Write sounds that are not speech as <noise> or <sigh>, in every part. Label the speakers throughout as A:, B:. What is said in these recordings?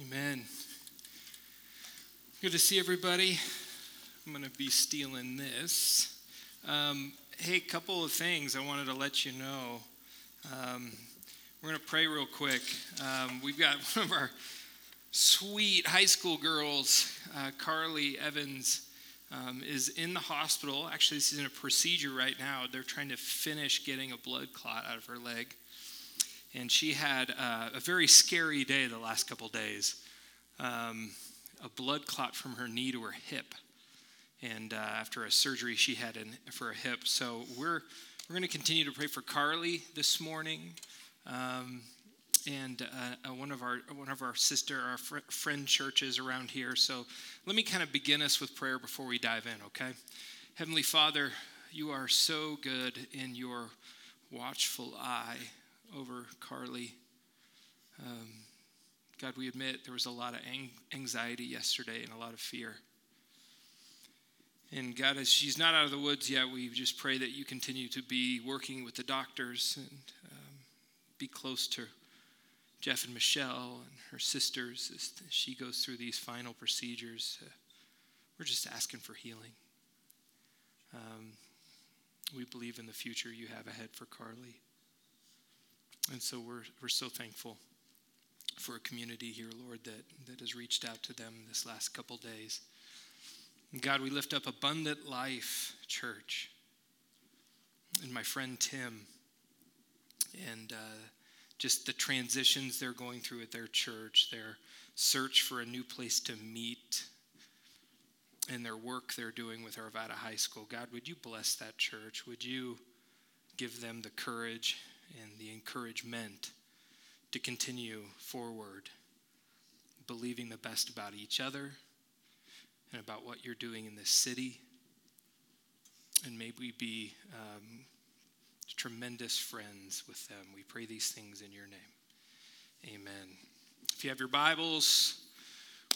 A: Amen. Good to see everybody. I'm going to be stealing this. Um, hey, couple of things I wanted to let you know. Um, we're going to pray real quick. Um, we've got <laughs> one of our sweet high school girls, uh, Carly Evans, um, is in the hospital. Actually, she's in a procedure right now. They're trying to finish getting a blood clot out of her leg and she had uh, a very scary day the last couple days. Um, a blood clot from her knee to her hip, and uh, after a surgery she had in, for a hip. So we're we're going to continue to pray for Carly this morning, um, and uh, uh, one of our one of our sister our fr- friend churches around here. So let me kind of begin us with prayer before we dive in. Okay, Heavenly Father, you are so good in your watchful eye over Carly. Um, God, we admit there was a lot of anxiety yesterday and a lot of fear. And God, as she's not out of the woods yet, we just pray that you continue to be working with the doctors and um, be close to Jeff and Michelle and her sisters as she goes through these final procedures. Uh, we're just asking for healing. Um, we believe in the future you have ahead for Carly. And so we're, we're so thankful for a community here, Lord, that, that has reached out to them this last couple days. God, we lift up Abundant Life Church and my friend Tim and uh, just the transitions they're going through at their church, their search for a new place to meet, and their work they're doing with Arvada High School. God, would you bless that church? Would you give them the courage and the encouragement to continue forward, believing the best about each other and about what you're doing in this city. And may we be um, tremendous friends with them. We pray these things in your name. Amen. If you have your Bibles,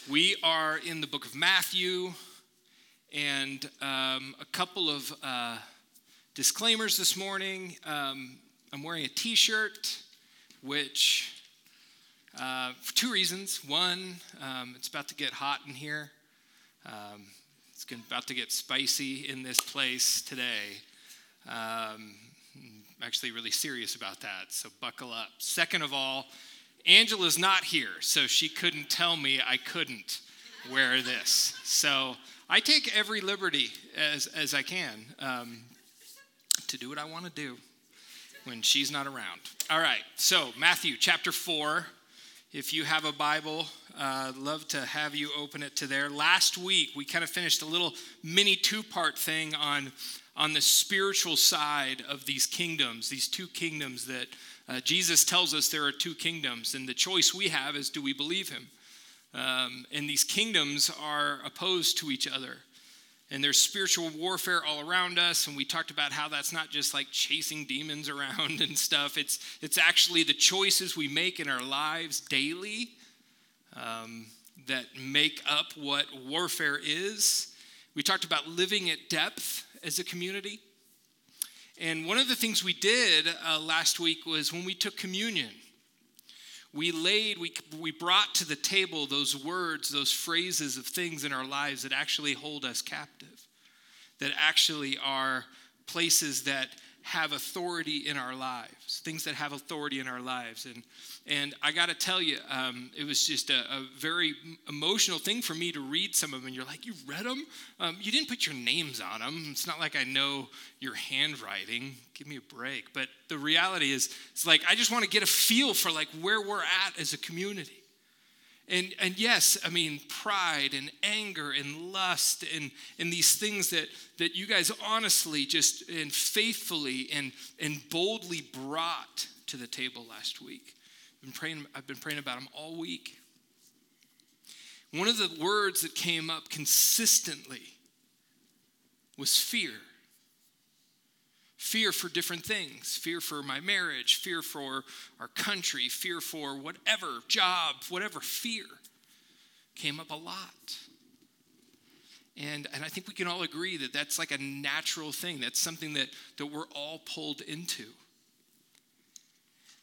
A: we are in the book of Matthew, and um, a couple of uh, disclaimers this morning. Um, I'm wearing a t shirt, which, uh, for two reasons. One, um, it's about to get hot in here, um, it's about to get spicy in this place today. Um, actually really serious about that, so buckle up. Second of all, Angela's not here, so she couldn't tell me I couldn't wear this. So I take every liberty as, as I can um, to do what I want to do when she's not around. All right, so Matthew chapter 4. If you have a Bible, uh, love to have you open it to there. Last week, we kind of finished a little mini two part thing on, on the spiritual side of these kingdoms, these two kingdoms that uh, Jesus tells us there are two kingdoms, and the choice we have is do we believe him? Um, and these kingdoms are opposed to each other and there's spiritual warfare all around us and we talked about how that's not just like chasing demons <laughs> around and stuff. It's it's actually the choices we make in our lives daily um, that make up what warfare is. We talked about living at depth as a community. And one of the things we did uh, last week was when we took communion we laid, we, we brought to the table those words, those phrases of things in our lives that actually hold us captive, that actually are places that have authority in our lives, things that have authority in our lives. And, and I got to tell you, um, it was just a, a, very emotional thing for me to read some of them. And you're like, you read them? Um, you didn't put your names on them. It's not like I know your handwriting. Give me a break. But the reality is, it's like, I just want to get a feel for like where we're at as a community. And, and yes, I mean, pride and anger and lust and, and these things that, that you guys honestly just and faithfully and, and boldly brought to the table last week. I've been, praying, I've been praying about them all week. One of the words that came up consistently was fear fear for different things fear for my marriage, fear for our country, fear for whatever job, whatever fear came up a lot. And, and I think we can all agree that that's like a natural thing. That's something that, that we're all pulled into.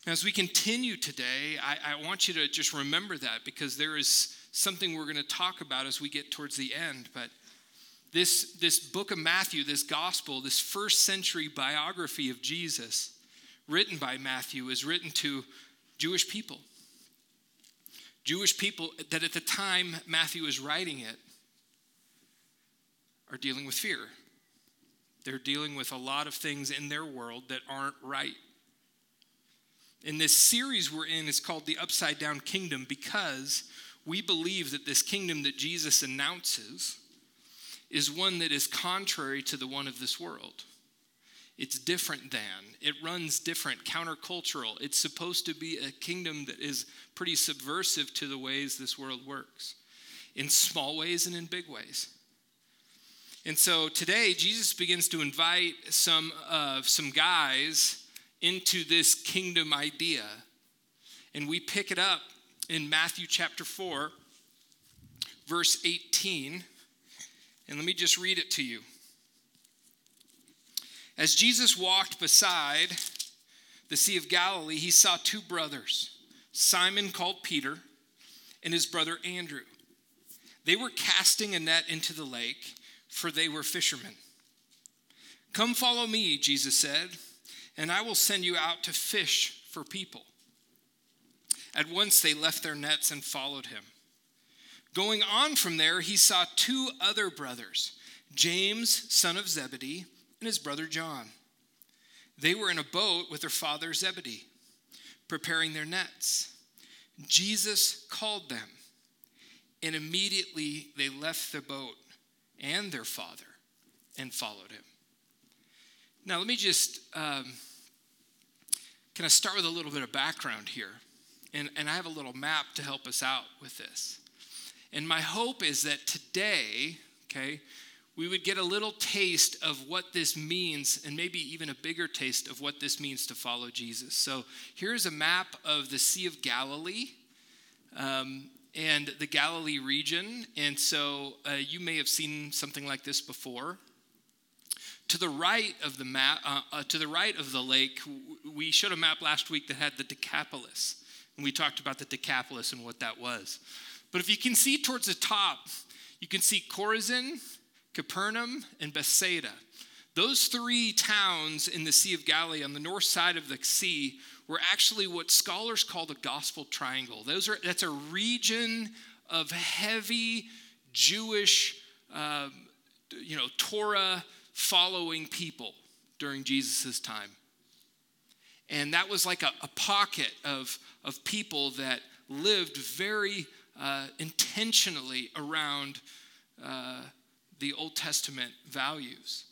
A: As we continue today, I, I want you to just remember that because there is something we're going to talk about as we get towards the end. But this, this book of Matthew, this gospel, this first century biography of Jesus, written by Matthew, is written to Jewish people. Jewish people that at the time Matthew is writing it are dealing with fear. They're dealing with a lot of things in their world that aren't right. In this series we're in is called the Upside Down Kingdom because we believe that this kingdom that Jesus announces is one that is contrary to the one of this world. It's different than, it runs different, countercultural. It's supposed to be a kingdom that is pretty subversive to the ways this world works, in small ways and in big ways. And so today, Jesus begins to invite some, uh, some guys into this kingdom idea. And we pick it up in Matthew chapter 4, verse 18. And let me just read it to you. As Jesus walked beside the Sea of Galilee, he saw two brothers, Simon called Peter and his brother Andrew. They were casting a net into the lake, for they were fishermen. Come follow me, Jesus said, and I will send you out to fish for people. At once they left their nets and followed him. Going on from there, he saw two other brothers, James, son of Zebedee, and his brother John. They were in a boat with their father Zebedee, preparing their nets. Jesus called them, and immediately they left the boat and their father and followed him. Now, let me just um, kind of start with a little bit of background here. And, and I have a little map to help us out with this. And my hope is that today, okay, we would get a little taste of what this means, and maybe even a bigger taste of what this means to follow Jesus. So here's a map of the Sea of Galilee. Um, and the Galilee region. And so uh, you may have seen something like this before. To the right of the map, uh, uh, to the right of the lake, we showed a map last week that had the Decapolis, and we talked about the Decapolis and what that was. But if you can see towards the top, you can see Chorazin, Capernaum, and Bethsaida. Those three towns in the Sea of Galilee on the north side of the sea were actually what scholars call the Gospel Triangle. Those are, that's a region of heavy Jewish, um, you know, Torah following people during Jesus' time. And that was like a, a pocket of, of people that lived very uh, intentionally around uh, the Old Testament values.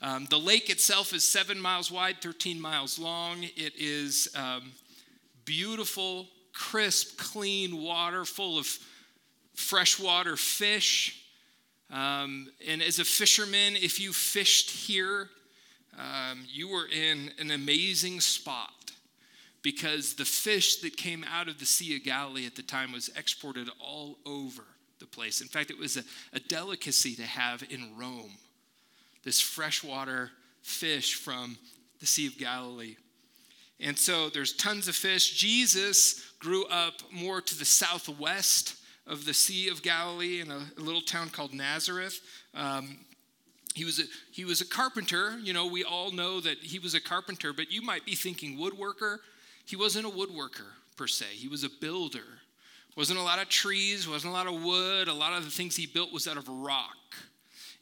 A: Um, the lake itself is seven miles wide, 13 miles long. It is um, beautiful, crisp, clean water full of freshwater fish. Um, and as a fisherman, if you fished here, um, you were in an amazing spot because the fish that came out of the Sea of Galilee at the time was exported all over the place. In fact, it was a, a delicacy to have in Rome this freshwater fish from the Sea of Galilee. And so there's tons of fish. Jesus grew up more to the southwest of the Sea of Galilee in a, a little town called Nazareth. Um, he was, a, he was a carpenter. You know, we all know that he was a carpenter, but you might be thinking woodworker. He wasn't a woodworker per se, he was a builder. Wasn't a lot of trees, wasn't a lot of wood. A lot of the things he built was out of rock.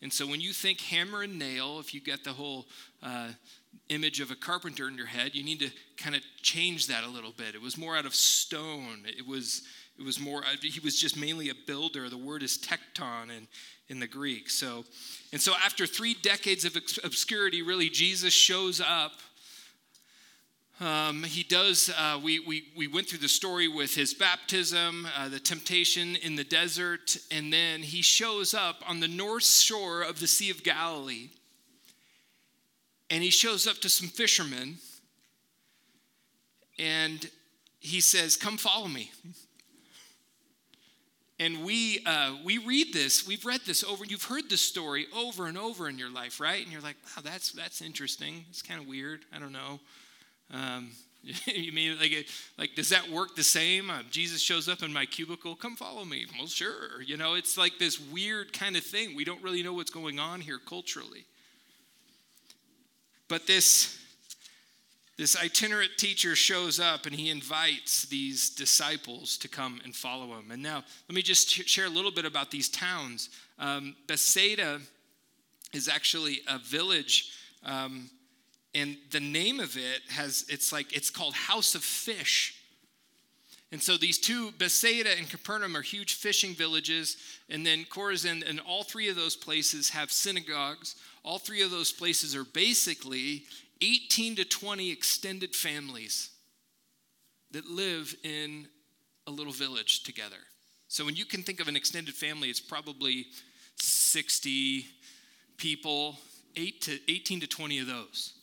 A: And so when you think hammer and nail, if you get the whole uh, image of a carpenter in your head, you need to kind of change that a little bit. It was more out of stone. It was it was more. Uh, he was just mainly a builder. The word is tekton in in the Greek. So and so after three decades of obscurity, really Jesus shows up um, he does, uh, we, we, we went through the story with his baptism, uh, the temptation in the desert, and then he shows up on the north shore of the Sea of Galilee. And he shows up to some fishermen, and he says, Come follow me. And we, uh, we read this, we've read this over, you've heard this story over and over in your life, right? And you're like, wow, that's, that's interesting. It's kind of weird. I don't know. Um, <laughs> you mean like, like does that work the same? Uh, Jesus shows up in my cubicle, come follow me. Well, sure. You know, it's like this weird kind of thing. We don't really know what's going on here culturally. But this this itinerant teacher shows up and he invites these disciples to come and follow him. And now, let me just share a little bit about these towns. Um, Bethsaida is actually a village um, and the name of it has it's like it's called house of fish. And so these two bethsaida and capernaum are huge fishing villages. And then chorazin and all three of those places have synagogues. All three of those places are basically 18 to 20 extended families that live in a little village together. So when you can think of an extended family it's probably 60 people 8 to 18 to 20 of those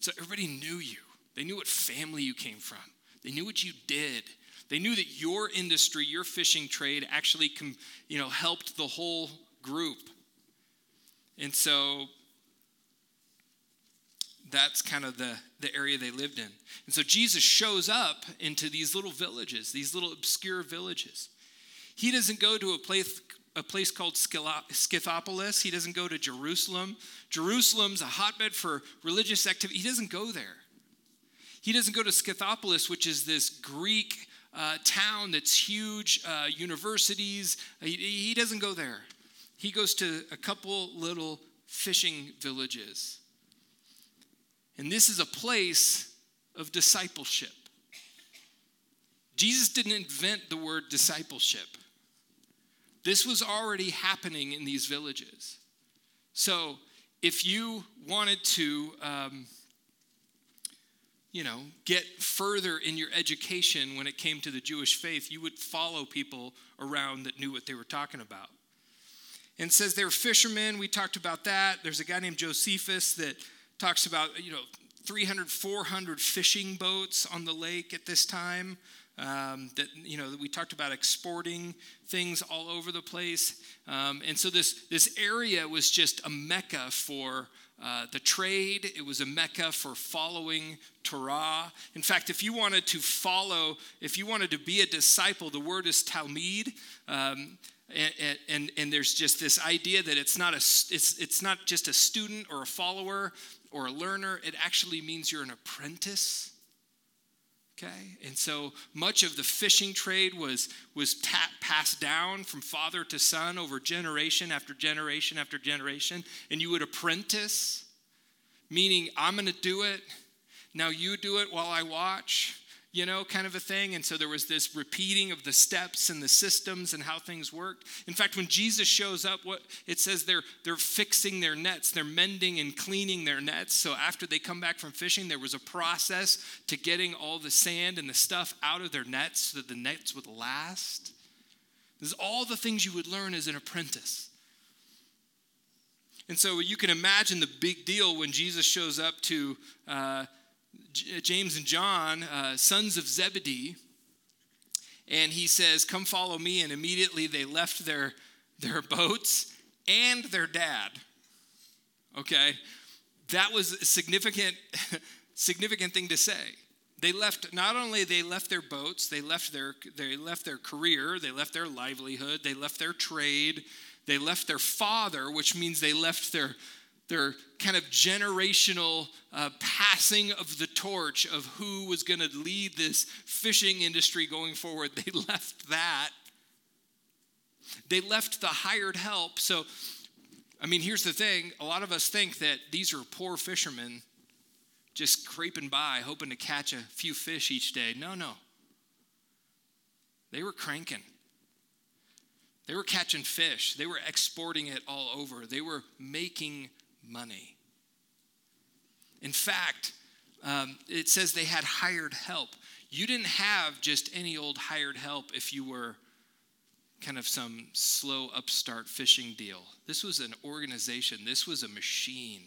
A: so everybody knew you. They knew what family you came from. They knew what you did. They knew that your industry, your fishing trade, actually, you know, helped the whole group. And so that's kind of the, the area they lived in. And so Jesus shows up into these little villages, these little obscure villages. He doesn't go to a place a place called Scythopolis. He doesn't go to Jerusalem. Jerusalem's a hotbed for religious activity. He doesn't go there. He doesn't go to Scythopolis, which is this Greek uh, town that's huge, uh, universities. He, he doesn't go there. He goes to a couple little fishing villages. And this is a place of discipleship. Jesus didn't invent the word discipleship. This was already happening in these villages. So, if you wanted to, um, you know, get further in your education when it came to the Jewish faith, you would follow people around that knew what they were talking about. And says they were fishermen. We talked about that. There's a guy named Josephus that talks about, you know, 300, 400 fishing boats on the lake at this time. Um, that you know we talked about exporting things all over the place. Um, and so this this area was just a mecca for uh, the trade. It was a mecca for following torah. In fact if you wanted to follow if you wanted to be a disciple the word is talmid um, and, and, and, there's just this idea that it's not a it's, it's not just a student or a follower or a learner. It actually means you're an apprentice Okay? And so much of the fishing trade was, was ta- passed down from father to son over generation after generation after generation. And you would apprentice, meaning, I'm going to do it. Now you do it while I watch you know, kind of a thing. And so there was this repeating of the steps and the systems and how things worked. In fact, when Jesus shows up, what it says they're they're fixing their nets, they're mending and cleaning their nets. So after they come back from fishing, there was a process to getting all the sand and the stuff out of their nets so that the nets would last. This is all the things you would learn as an apprentice. And so you can imagine the big deal when Jesus shows up to uh, James and John, uh, sons of Zebedee, and he says, Come follow me. And immediately they left their, their <laughs> boats and their dad. Okay? That was a significant, <laughs> significant thing to say. They left, not only they left their boats, they left their, they left their career, they left their livelihood, they left their trade, they left their father, which means they left their, their kind of generational uh, passing of the torch of who was going to lead this fishing industry going forward. <laughs> They left that. They left the hired help. So, I mean, here's the thing a lot of us think that these are poor fishermen just creeping by, hoping to catch a few fish each day. No, no. They were cranking. They were catching fish. They were exporting it all over. They were making money. In fact, um, it says they had hired help. You didn't have just any old hired help if you were kind of some slow upstart fishing deal. This was an organization, this was a machine.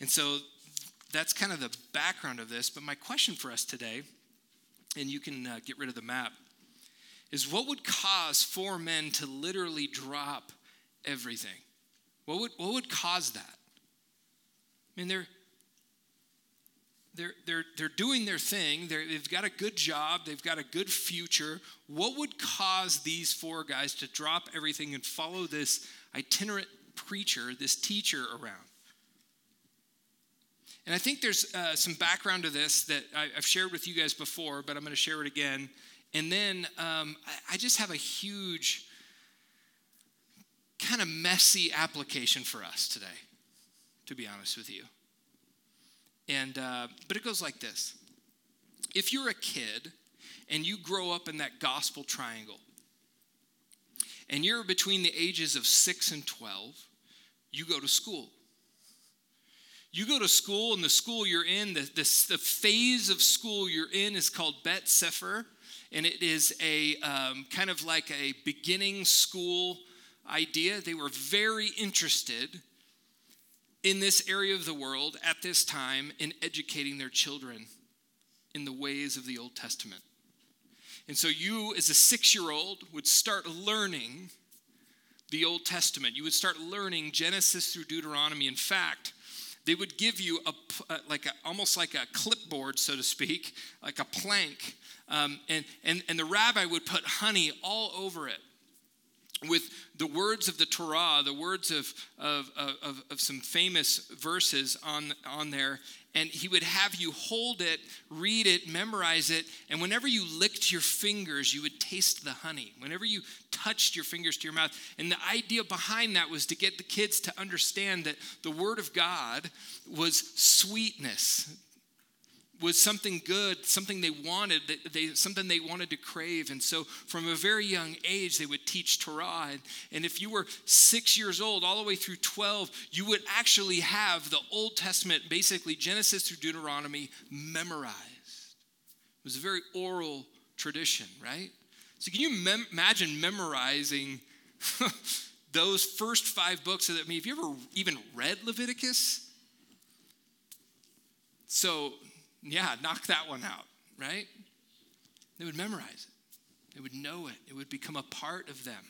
A: And so that's kind of the background of this. But my question for us today, and you can uh, get rid of the map, is what would cause four men to literally drop everything? What would, what would cause that? I mean, they're, they're, they're, they're doing their thing. they they've got a good job. They've got a good future. What would cause these four guys to drop everything and follow this itinerant preacher, this teacher around? And I think there's uh, some background to this that I, have shared with you guys before, but I'm going to share it again. And then um, I, I just have a huge, kind of messy application for us today, to be honest with you. And, uh, but it goes like this If you're a kid and you grow up in that gospel triangle, and you're between the ages of 6 and 12, you go to school. You go to school, and the school you're in, the, the, the phase of school you're in is called Bet Sefer, and it is a um, kind of like a beginning school idea. They were very interested in this area of the world at this time in educating their children in the ways of the Old Testament. And so you, as a six year old, would start learning the Old Testament. You would start learning Genesis through Deuteronomy. In fact, they would give you a, like a, almost like a clipboard, so to speak, like a plank, um, and, and, and the rabbi would put honey all over it with the words of the Torah, the words of, of, of, of, some famous verses on, on there, and he would have you hold it, read it, memorize it, and whenever you licked your fingers, you would taste the honey. Whenever you touched your fingers to your mouth. And the idea behind that was to get the kids to understand that the Word of God was sweetness, was something good, something they wanted, they, something they wanted to crave. And so from a very young age, they would teach Torah. And, and if you were six years old, all the way through 12, you would actually have the Old Testament, basically Genesis through Deuteronomy, memorized. It was a very oral tradition, right? So can you mem- imagine memorizing <laughs> those first five books? Of, I mean, have you ever even read Leviticus? So yeah, knock that one out, right? They would memorize it, they would know it, it would become a part of them.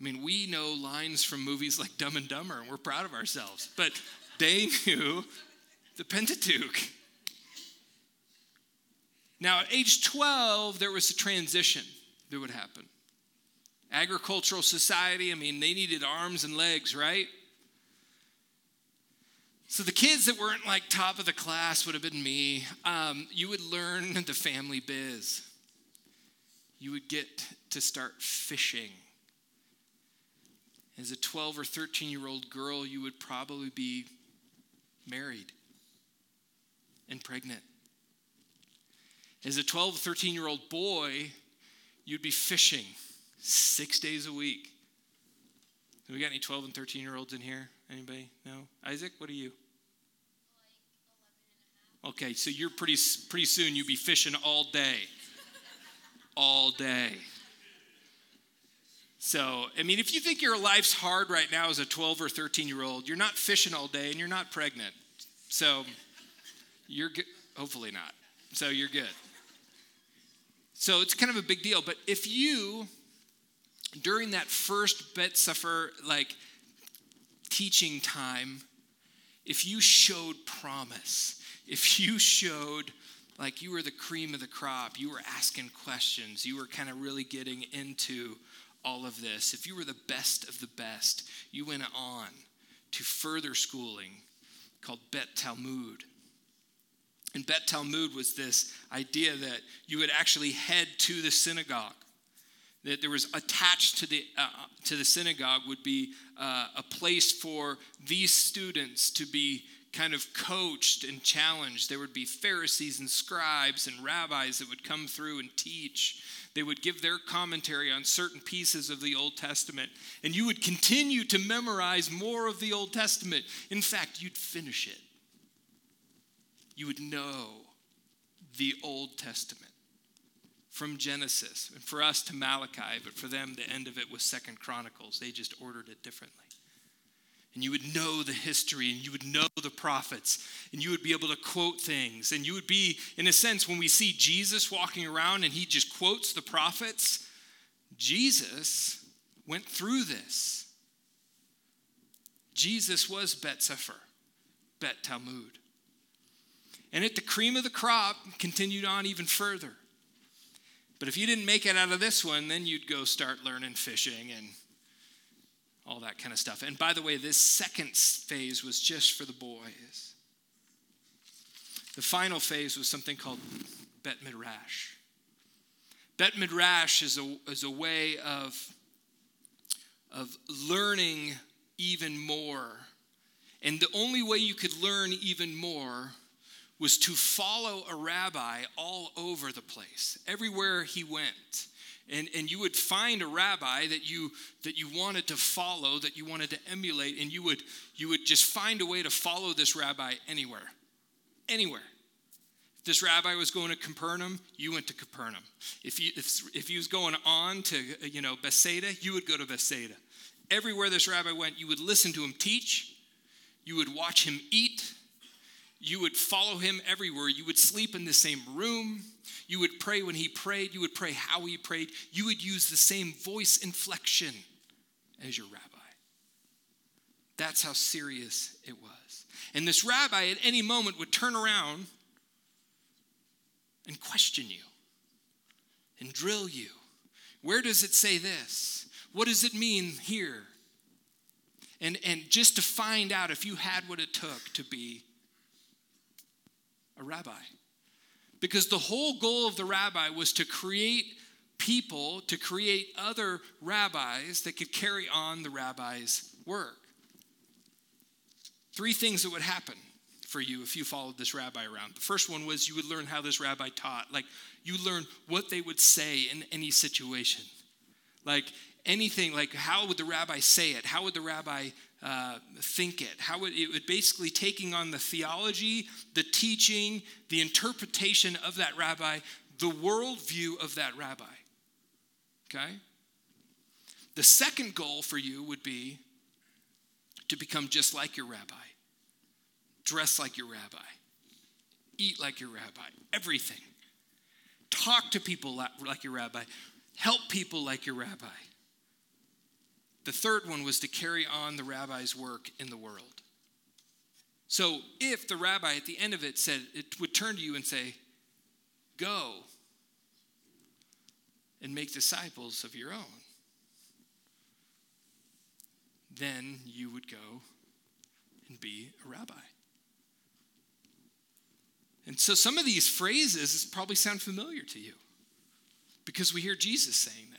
A: I mean, we know lines from movies like Dumb and Dumber, and we're proud of ourselves, but they <laughs> knew the Pentateuch. Now, at age 12, there was a transition that would happen. Agricultural society, I mean, they needed arms and legs, right? So the kids that weren't like top of the class would have been me. Um, you would learn the family biz. You would get to start fishing. As a 12 or 13 year old girl, you would probably be married and pregnant. As a 12 or 13 year old boy, you'd be fishing six days a week. We got any 12 and 13 year olds in here? Anybody? No? Isaac, what are you? Okay, so you're pretty pretty soon you'll be fishing all day. all day. So, I mean, if you think your life's hard right now as a 12 or 13 year old, you're not fishing all day and you're not pregnant. So, you're good. Hopefully not. So, you're good. So, it's kind of a big deal. But if you, during that first Bet Sefer, like teaching time, if you showed promise, if you showed like you were the cream of the crop, you were asking questions, you were kind of really getting into all of this, if you were the best of the best, you went on to further schooling called Bet Talmud. And Bet Talmud was this idea that you would actually head to the synagogue. That there was attached to the, uh, to the synagogue would be uh, a place for these students to be kind of coached and challenged. There would be Pharisees and scribes and rabbis that would come through and teach. They would give their commentary on certain pieces of the Old Testament. And you would continue to memorize more of the Old Testament. In fact, you'd finish it. You would know the Old Testament from Genesis. And for us to Malachi, but for them, the end of it was Second Chronicles. They just ordered it differently and you would know the history and you would know the prophets and you would be able to quote things and you would be in a sense when we see jesus walking around and he just quotes the prophets jesus went through this jesus was bet sefer bet talmud And at the cream of the crop, continued on even further. But if you didn't make it out of this one, then you'd go start learning fishing and all that kind of stuff. And by the way, this second phase was just for the boys. The final phase was something called Bet Midrash. Bet Midrash is a, is a way of, of learning even more. And the only way you could learn even more was to follow a rabbi all over the place, everywhere he went. And, and you would find a rabbi that you that you wanted to follow, that you wanted to emulate, and you would you would just find a way to follow this rabbi anywhere. Anywhere. If this rabbi was going to Capernaum, you went to Capernaum. If, you, if, if he was going on to, you know, Bethsaida, you would go to Bethsaida. Everywhere this rabbi went, you would listen to him teach, you would watch him eat, you would follow him everywhere. You would sleep in the same room. You would pray when he prayed. You would pray how he prayed. You would use the same voice inflection as your rabbi. That's how serious it was. And this rabbi at any moment would turn around and question you and drill you. Where does it say this? What does it mean here? And, and just to find out if you had what it took to be a rabbi. Because the whole goal of the rabbi was to create people, to create other rabbis that could carry on the rabbi's work. Three things that would happen for you if you followed this rabbi around. The first one was you would learn how this rabbi taught. Like you learn what they would say in any situation. Like anything, like how would the rabbi say it? How would the rabbi uh, think it. How would it would basically taking on the theology, the teaching, the interpretation of that rabbi, the worldview of that rabbi. Okay? The second goal for you would be to become just like your rabbi, dress like your rabbi, eat like your rabbi, everything. Talk to people like your rabbi, help people like your rabbi. The third one was to carry on the rabbi's work in the world. So if the rabbi at the end of it said, it would turn to you and say, Go and make disciples of your own, then you would go and be a rabbi. And so some of these phrases probably sound familiar to you because we hear Jesus saying.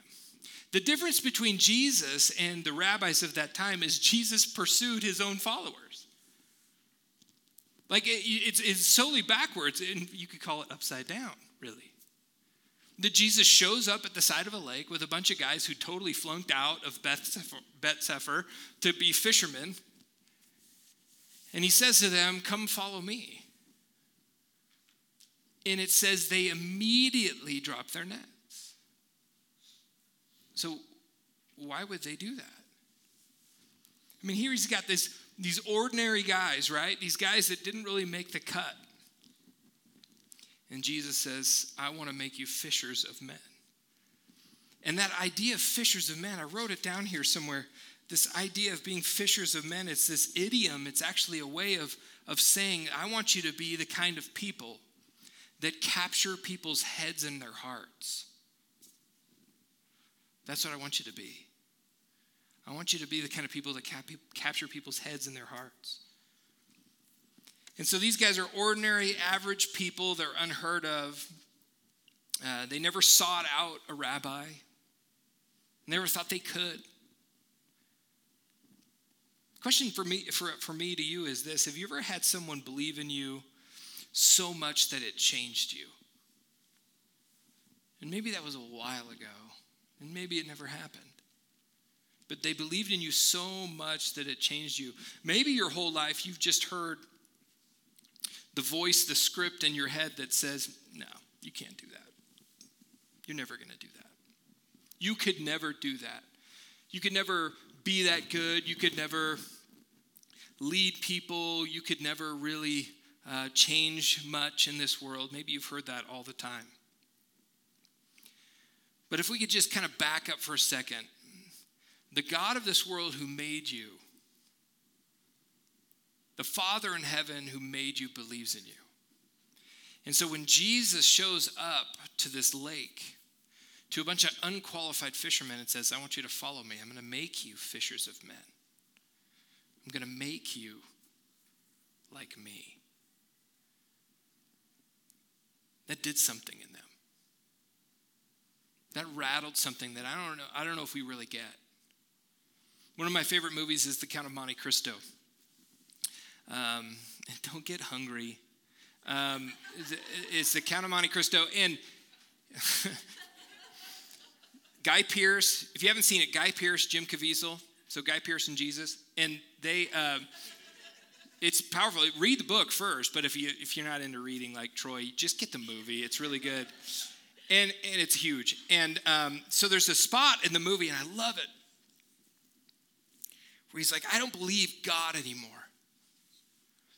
A: The difference between Jesus and the rabbis of that time is Jesus pursued his own followers. Like it, it's, it's solely backwards, and you could call it upside down, really. That Jesus shows up at the side of a lake with a bunch of guys who totally flunked out of Beth Sefer to be fishermen. And he says to them, Come follow me. And it says they immediately drop their net. So, why would they do that? I mean, here he's got this, these ordinary guys, right? These guys that didn't really make the cut. And Jesus says, I want to make you fishers of men. And that idea of fishers of men, I wrote it down here somewhere. This idea of being fishers of men, it's this idiom. It's actually a way of, of saying, I want you to be the kind of people that capture people's heads and their hearts. That's what I want you to be. I want you to be the kind of people that cap- capture people's heads and their hearts. And so these guys are ordinary, average people. They're unheard of. Uh, they never sought out a rabbi, never thought they could. Question for me, for, for me to you is this Have you ever had someone believe in you so much that it changed you? And maybe that was a while ago. And maybe it never happened. But they believed in you so much that it changed you. Maybe your whole life you've just heard the voice, the script in your head that says, no, you can't do that. You're never going to do that. You could never do that. You could never be that good. You could never lead people. You could never really uh, change much in this world. Maybe you've heard that all the time. But if we could just kind of back up for a second the God of this world who made you, the Father in heaven who made you, believes in you. And so when Jesus shows up to this lake, to a bunch of unqualified fishermen, and says, I want you to follow me. I'm going to make you fishers of men. I'm going to make you like me. That did something in them. That rattled something that I don't know, I don't know if we really get. One of my favorite movies is The Count of Monte Cristo. Um, don't get hungry. Um, it's The Count of Monte Cristo. And <laughs> Guy Pearce, if you haven't seen it, Guy Pearce, Jim Caviezel, so Guy Pearce and Jesus, and they, uh, it's powerful. Read the book first, but if you if you're not into reading like Troy, just get the movie. It's really good, and and it's huge. And um, so there's a spot in the movie, and I love it, where he's like, I don't believe God anymore.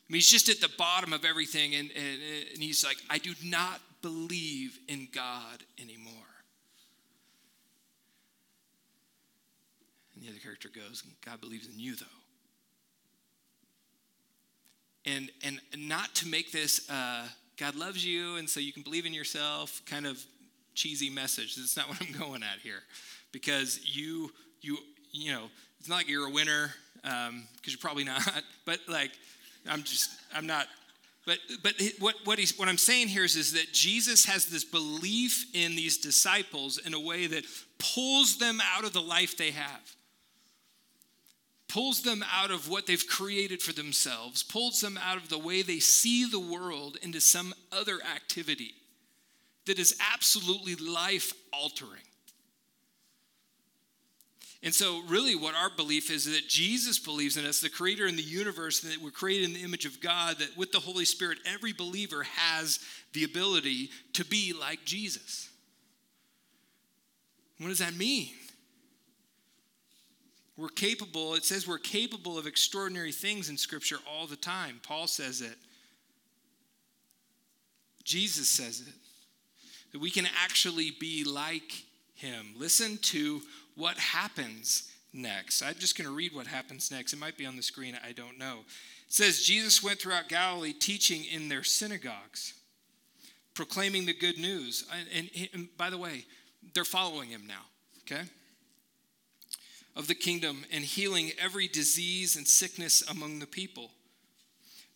A: I mean, he's just at the bottom of everything, and, and, and he's like, I do not believe in God anymore. And the other character goes, God believes in you, though. And, and not to make this uh, God loves you and so you can believe in yourself kind of cheesy message. That's not what I'm <laughs> going at here. Because you, you, you know, it's not like you're a winner, because um, you're probably <laughs> not, but like, I'm just, I'm not but, but what, what, he's, what I'm saying here is, is that Jesus has this belief in these disciples in a way that pulls them out of the life they have pulls them out of what they've created for themselves, pulls them out of the way they see the world into some other activity that is absolutely life altering. And so, really, what our belief is, is that Jesus believes in us, the creator in the universe, that we're created in the image of God, that with the Holy Spirit, every believer has the ability to be like Jesus. What does that mean? We're capable, it says we're capable of extraordinary things in Scripture all the time. Paul says it. Jesus says it. That we can actually be like him. Listen to what happens next. I'm just going to read what happens next. It might be on the screen, I don't know. It says Jesus went throughout Galilee teaching in their synagogues, proclaiming the good news. And, and, and by the way, they're following him now, okay? of the kingdom and healing every disease and sickness among the people.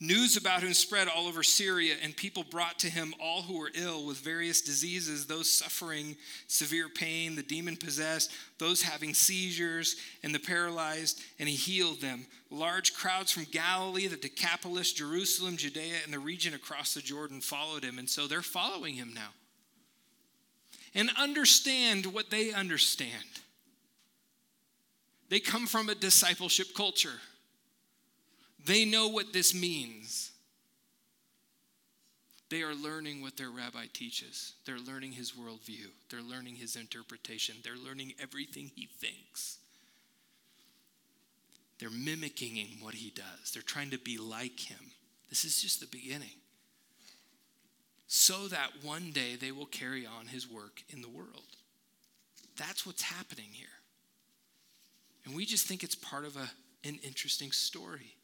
A: News about him spread all over Syria, and people brought to him all who were ill with various diseases, those suffering severe pain, the demon possessed, those having seizures, and the paralyzed, and he healed them. Large crowds from Galilee, the Decapolis, Jerusalem, Judea, and the region across the Jordan followed him. And so they're following him now. And understand what they understand. They come from a discipleship culture. They know what this means. They are learning what their rabbi teaches. They're learning his worldview. They're learning his interpretation. They're learning everything he thinks. They're mimicking him what he does. They're trying to be like him. This is just the beginning. So that one day they will carry on his work in the world. That's what's happening here. And we just think it's part of a, an interesting story.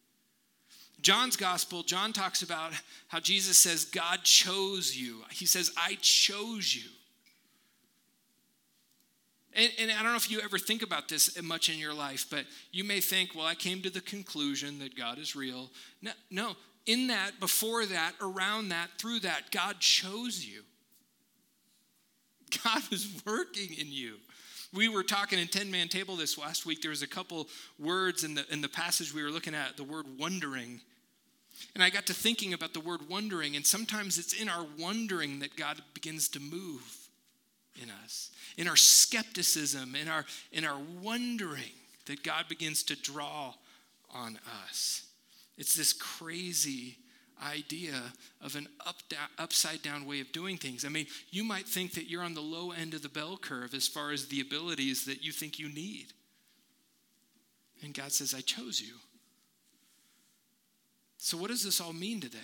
A: John's gospel, John talks about how Jesus says, God chose you. He says, I chose you. And, and, I don't know if you ever think about this much in your life, but you may think, well, I came to the conclusion that God is real. No, no, in that, before that, around that, through that, God chose you. God was working in you. We were talking in 10 man table this last week. There was a couple words in the, in the passage we were looking at, the word wondering. And I got to thinking about the word wondering, and sometimes it's in our wondering that God begins to move in us, in our skepticism, in our, in our wondering that God begins to draw on us. It's this crazy idea of an up, upside down way of doing things. I mean, you might think that you're on the low end of the bell curve as far as the abilities that you think you need. And God says, I chose you. So, what does this all mean today?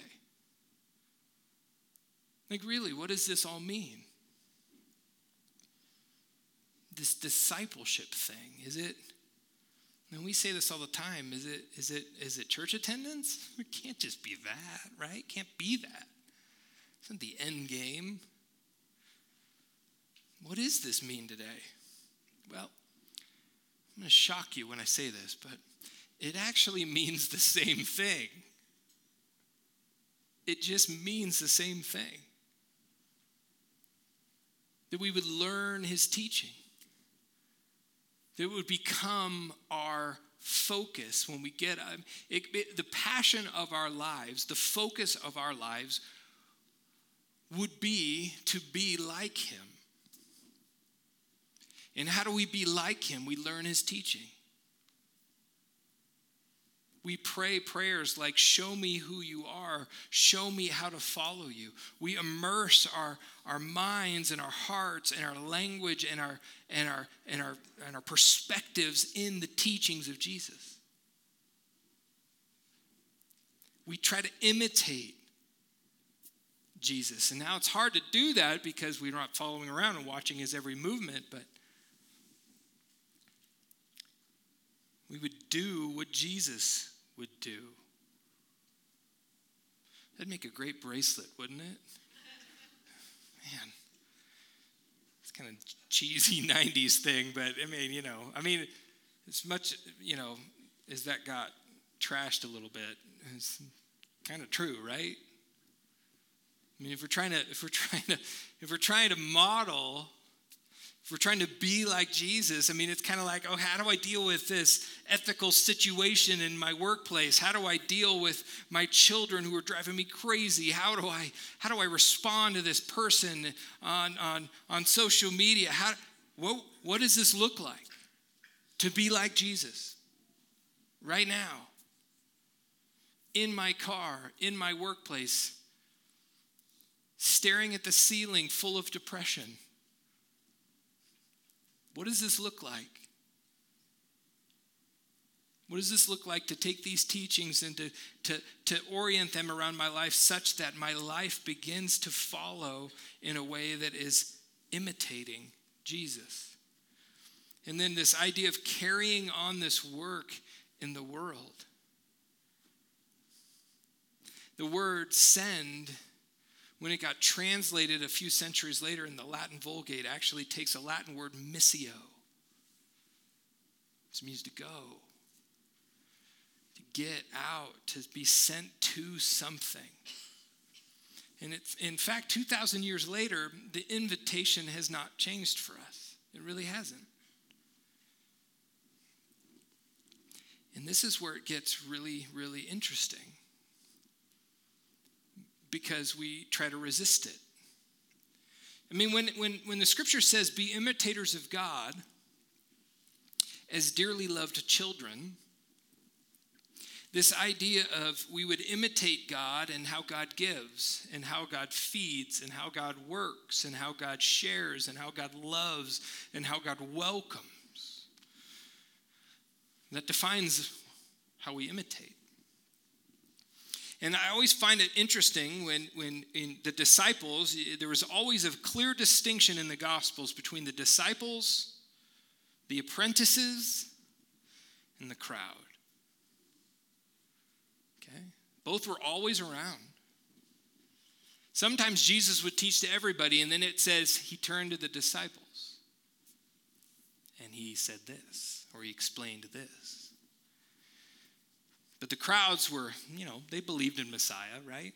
A: Like, really, what does this all mean? This discipleship thing, is it? And we say this all the time. Is it, is it, is it church attendance? <laughs> It can't just be that, right? Can't be that. It's not the end game. What does this mean today? Well, I'm going to shock you when I say this, but it actually <laughs> means the same thing. It just means the same thing. That we would learn his teaching, that would become our focus when we get um, it, it, the passion of our lives, the focus of our lives would be to be like him. And how do we be like him? We learn his teaching. We pray prayers like, Show me who you are, show me how to follow you. We immerse our, our minds and our hearts and our language and our, and, our, and, our, and our perspectives in the teachings of Jesus. We try to imitate Jesus. And now it's hard to do that because we're not following around and watching his every movement, but we would do what Jesus would do. That'd make a great bracelet, wouldn't it? Man, it's kind of cheesy <laughs> 90s thing, but I mean, you know, I mean, as much, you know, as that got trashed a little bit, it's kind of true, right? I mean, if we're trying to, if we're <laughs> trying to, if we're trying to model if we're trying to be like Jesus, I mean, it's kind of like, oh, how do I deal with this ethical situation in my workplace? How do I deal with my children who are driving me crazy? How do I, how do I respond to this person on, on, on social media? How, what, what does this look like to be like Jesus right now? In my car, in my workplace, staring at the ceiling full of depression what does this look like? What does this look like to take these teachings and to, to, to orient them around my life such that my life begins to follow in a way that is imitating Jesus? And then this idea of carrying on this work in the world. The word send when it got translated a few centuries later in the Latin Vulgate, actually takes a Latin word missio. It means to go, to get out, to be sent to something. And it's, in fact, 2,000 years later, the invitation has not changed for us. It really hasn't. And this is where it gets really, really interesting because we try to resist it. I mean, when, when, when the scripture says, be imitators of God as dearly loved children, this idea of we would imitate God and how God gives, and how God feeds, and how God works, and how God shares, and how God loves, and how God welcomes. That defines how we imitate. And I always find it interesting when, when in the disciples, there was always a clear distinction in the Gospels between the disciples, the apprentices, and the crowd. Okay? Both were always around. Sometimes Jesus would teach to everybody, and then it says he turned to the disciples and he said this, or he explained this. But the crowds were, you know, they believed in Messiah, right?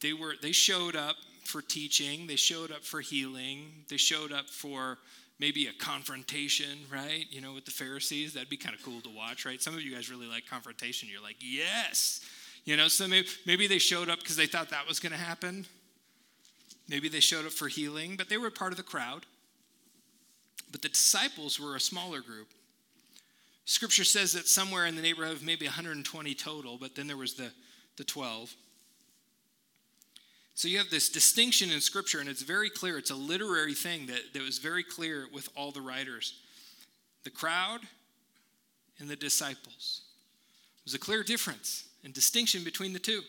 A: They were they showed up for teaching, they showed up for healing, they showed up for maybe a confrontation, right? You know, with the Pharisees, that'd be kind of cool to watch, right? Some of you guys really like confrontation. You're like, "Yes." You know, so maybe, maybe they showed up because they thought that was going to happen. Maybe they showed up for healing, but they were part of the crowd. But the disciples were a smaller group. Scripture says that somewhere in the neighborhood of maybe 120 total, but then there was the, the 12. So you have this distinction in Scripture, and it's very clear. It's a literary thing that, that was very clear with all the writers the crowd and the disciples. There's a clear difference and distinction between the two.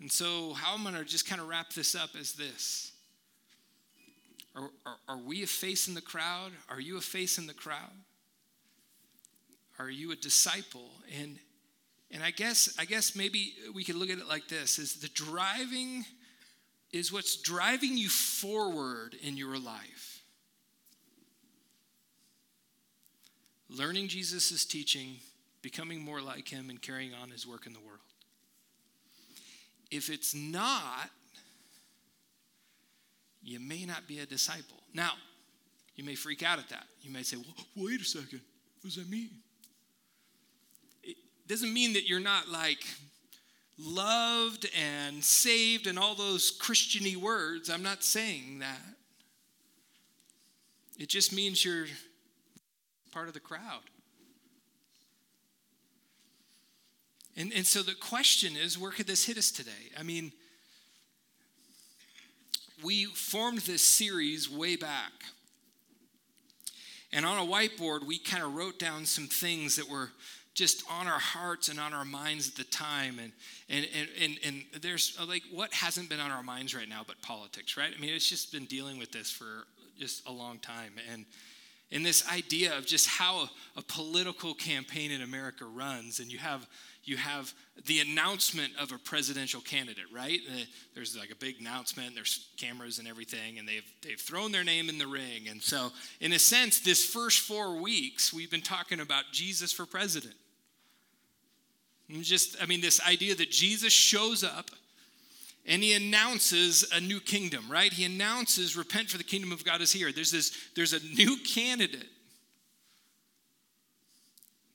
A: And so, how I'm going to just kind of wrap this up is this are, are, are we a face in the crowd? Are you a face in the crowd? Are you a disciple? And, And I guess I guess maybe we could look at it like this is the driving is what's driving you forward in your life. Learning Jesus' teaching, becoming more like him, and carrying on his work in the world. If it's not, you may not be a disciple. Now, you may freak out at that. You may say, well, wait a second. What does that mean? It doesn't mean that you're not like loved and saved and all those Christiany words. I'm not saying that. It just means you're part of the crowd. And, and so the question is where could this hit us today? I mean, we formed this series way back. And on a whiteboard, we kind of wrote down some things that were just on our hearts and on our minds at the time. And, and, and, and, and there's uh, like, what hasn't been on our minds right now but politics, right? I mean, it's just been dealing with this for just a long time. And, and this idea of just how a, a political campaign in America runs, and you have you have the announcement of a presidential candidate, right? There's like a big announcement, there's cameras and everything, and they've, they've thrown their name in the ring. And so, in a sense, this first four weeks, we've been talking about Jesus for president. And just, I mean, this idea that Jesus shows up and he announces a new kingdom, right? He announces, repent for the kingdom of God is here. There's this, there's a new candidate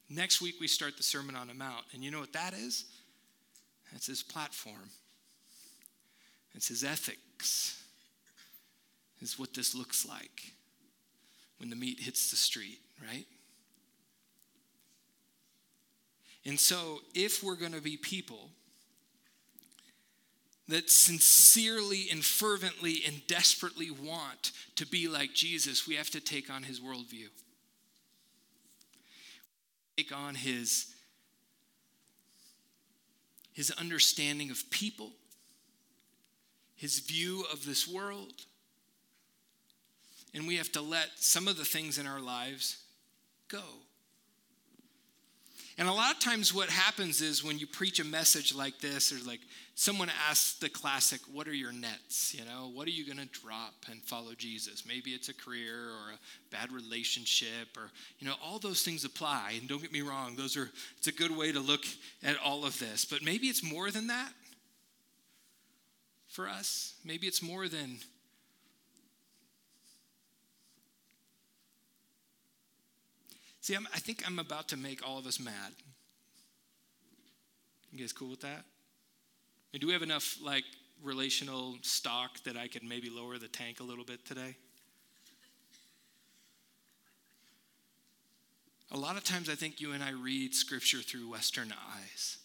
A: Next week, we start the Sermon on the Mount. And you know what that is? That's his platform, it's his ethics, is what this looks like when the meat hits the street, right? And so, if we're going to be people that sincerely and fervently and desperately want to be like Jesus, we have to take on his worldview take on his, his understanding of people, his view of this world. And we have to let some of the things in our lives go. And a lot of times, what happens is when you preach a message like this, or like someone asks the classic, What are your nets? You know, what are you going to drop and follow Jesus? Maybe it's a career or a bad relationship, or, you know, all those things apply. And don't get me wrong, those are, it's a good way to look at all of this. But maybe it's more than that for us. Maybe it's more than See, I'm, i think I'm about to make all of us mad. You guys cool with that? I mean, do we have enough like relational stock that I could maybe lower the tank a little bit today? A lot of times I think you and I read scripture through Western eyes.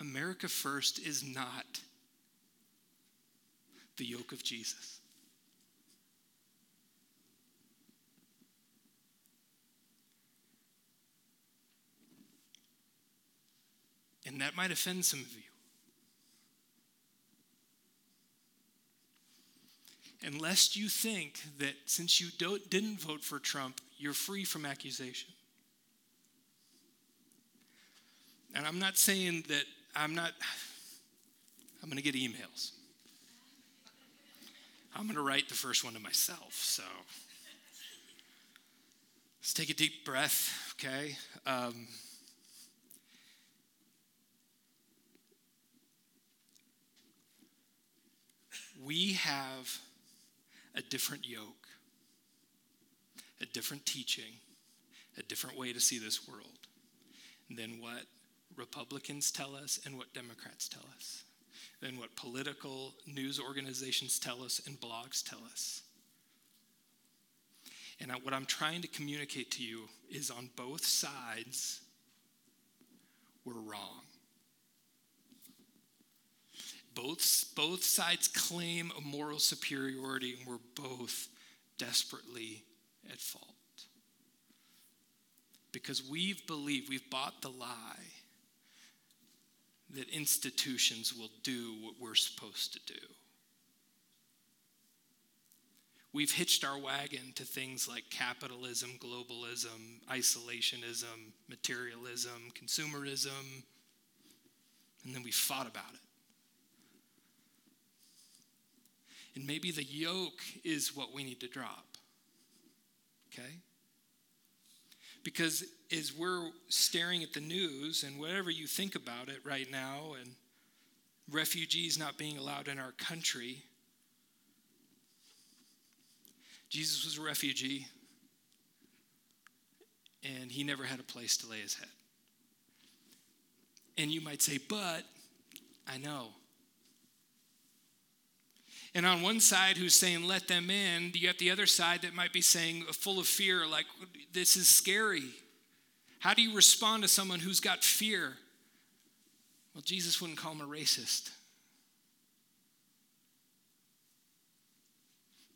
A: America First is not the yoke of Jesus. And that might offend some of you. Unless you think that since you didn't vote for Trump, you're free from accusation. And I'm not saying that I'm not, I'm going to get emails. I'm going to write the first one to myself. So let's take a deep breath, okay? Um, we have a different yoke, a different teaching, a different way to see this world than what Republicans tell us and what Democrats tell us, than what political news organizations tell us and blogs tell us. And what I'm trying to communicate to you is on both sides, we're wrong. Both, both sides claim a moral superiority, and we're both desperately at fault. Because we've believed, we've bought the lie that institutions will do what we're supposed to do. we've hitched our wagon to things like capitalism, globalism, isolationism, materialism, consumerism, and then we fought about it. And maybe the yoke is what we need to drop. Okay? Because as we're staring at the news and whatever you think about it right now, and refugees not being allowed in our country, Jesus was a refugee and he never had a place to lay his head. And you might say, but I know. And on one side, who's saying, let them in, you got the other side that might be saying, full of fear, like, this is scary. How do you respond to someone who's got fear? Well, Jesus wouldn't call him a racist.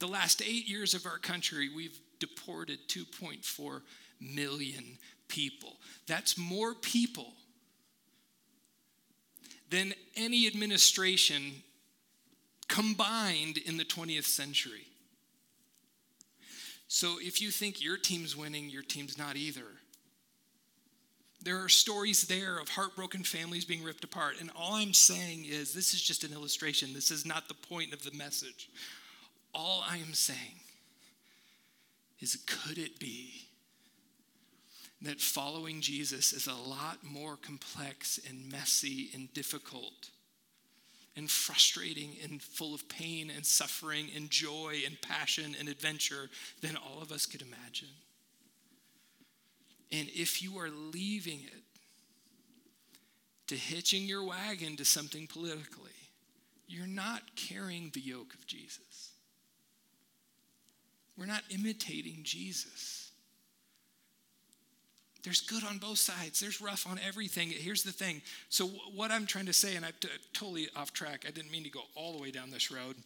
A: The last eight years of our country, we've deported 2.4 million people. That's more people than any administration combined in the 20th century. So if you think your team's winning, your team's not either. There are stories there of heartbroken families being ripped apart. And all I'm saying is this is just an illustration. This is not the point of the message. All I am saying is could it be that following Jesus is a lot more complex and messy and difficult and frustrating and full of pain and suffering and joy and passion and adventure than all of us could imagine. And if you are leaving it to hitching your wagon to something politically, you're not carrying the yoke of Jesus. We're not imitating Jesus. There's good on both sides. There's rough on everything. Here's the thing. So, what I'm trying to say, and I'm t- totally off track, I didn't mean to go all the way down this road.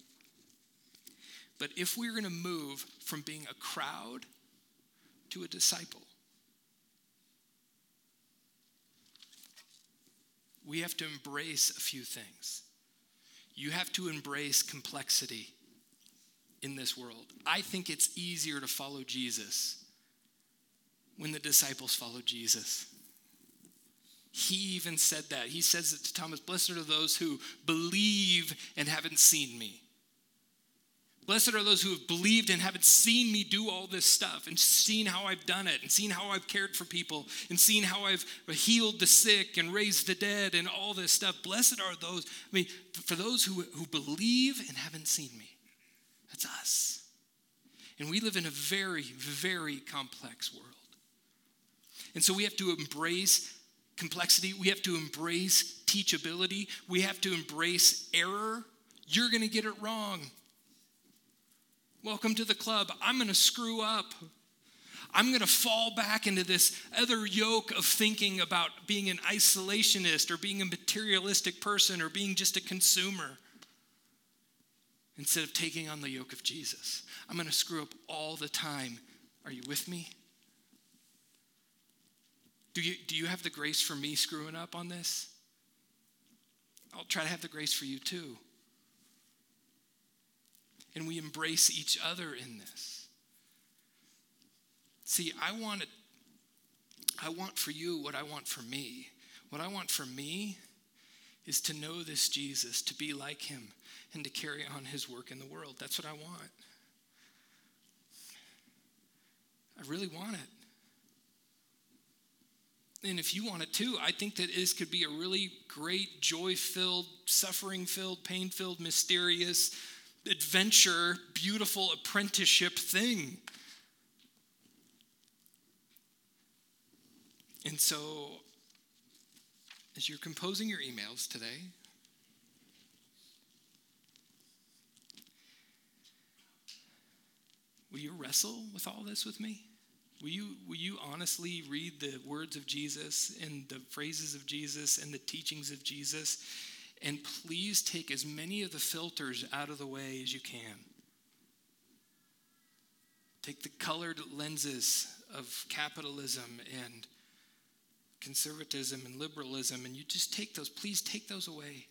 A: But if we're going to move from being a crowd to a disciple, we have to embrace a few things. You have to embrace complexity in this world. I think it's easier to follow Jesus when the disciples followed Jesus. He even said that. He says it to Thomas Blessed are those who believe and haven't seen me. Blessed are those who have believed and haven't seen me do all this stuff and seen how I've done it and seen how I've cared for people and seen how I've healed the sick and raised the dead and all this stuff. Blessed are those, I mean, for those who, who believe and haven't seen me. That's us. And we live in a very, very complex world. And so we have to embrace complexity. We have to embrace teachability. We have to embrace error. You're going to get it wrong. Welcome to the club. I'm going to screw up. I'm going to fall back into this other yoke of thinking about being an isolationist or being a materialistic person or being just a consumer instead of taking on the yoke of Jesus. I'm going to screw up all the time. Are you with me? Do you, do you have the grace for me screwing up on this? I'll try to have the grace for you too. And we embrace each other in this. See, I want it, I want for you what I want for me. What I want for me is to know this Jesus, to be like him, and to carry on his work in the world. That's what I want. I really want it and if you want it too, I think that this could be a really great, joy filled, suffering filled, pain filled, mysterious, adventure, beautiful apprenticeship thing. And so, as you're composing your emails today, will you wrestle with all this with me? Will you, will you honestly read the words of Jesus and the phrases of Jesus and the teachings of Jesus? And please take as many of the filters out of the way as you can. Take the colored lenses of capitalism and conservatism and liberalism, and you just take those, please take those away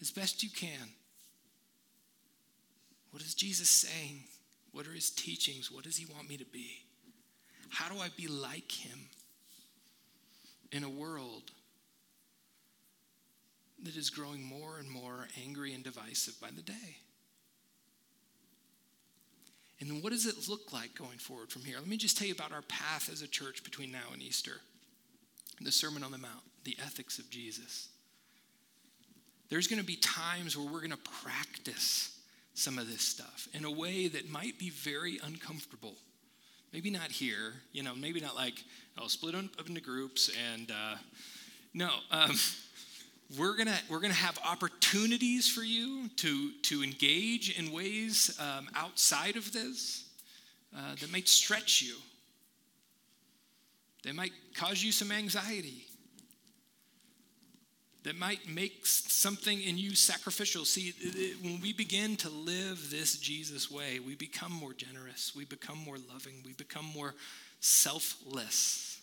A: as best you can. What is Jesus saying? What are his teachings? What does he want me to be? How do I be like him in a world that is growing more and more angry and divisive by the day? And what does it look like going forward from here? Let me just tell you about our path as a church between now and Easter the Sermon on the Mount, the ethics of Jesus. There's going to be times where we're going to practice some of this stuff in a way that might be very uncomfortable. Maybe not here, you know, maybe not like, I'll split up into groups and, uh, no, um, <laughs> we're gonna we're gonna have opportunities for you to to engage in ways um, outside of this uh, that might stretch you. They might cause you some anxiety. That might make something in you sacrificial. See, when we begin to live this Jesus way, we become more generous, we become more loving, we become more selfless.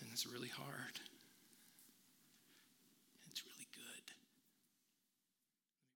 A: And it's really hard.